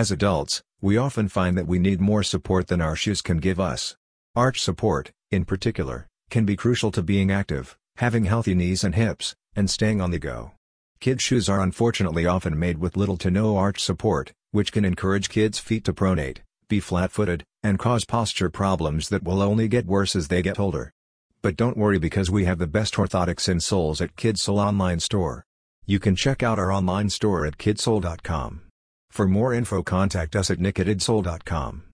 As adults, we often find that we need more support than our shoes can give us. Arch support, in particular, can be crucial to being active, having healthy knees and hips, and staying on the go. Kid shoes are unfortunately often made with little to no arch support, which can encourage kids' feet to pronate, be flat-footed, and cause posture problems that will only get worse as they get older. But don't worry because we have the best orthotics insoles at Kidsole online store. You can check out our online store at kidsole.com. For more info contact us at nick at idsole.com.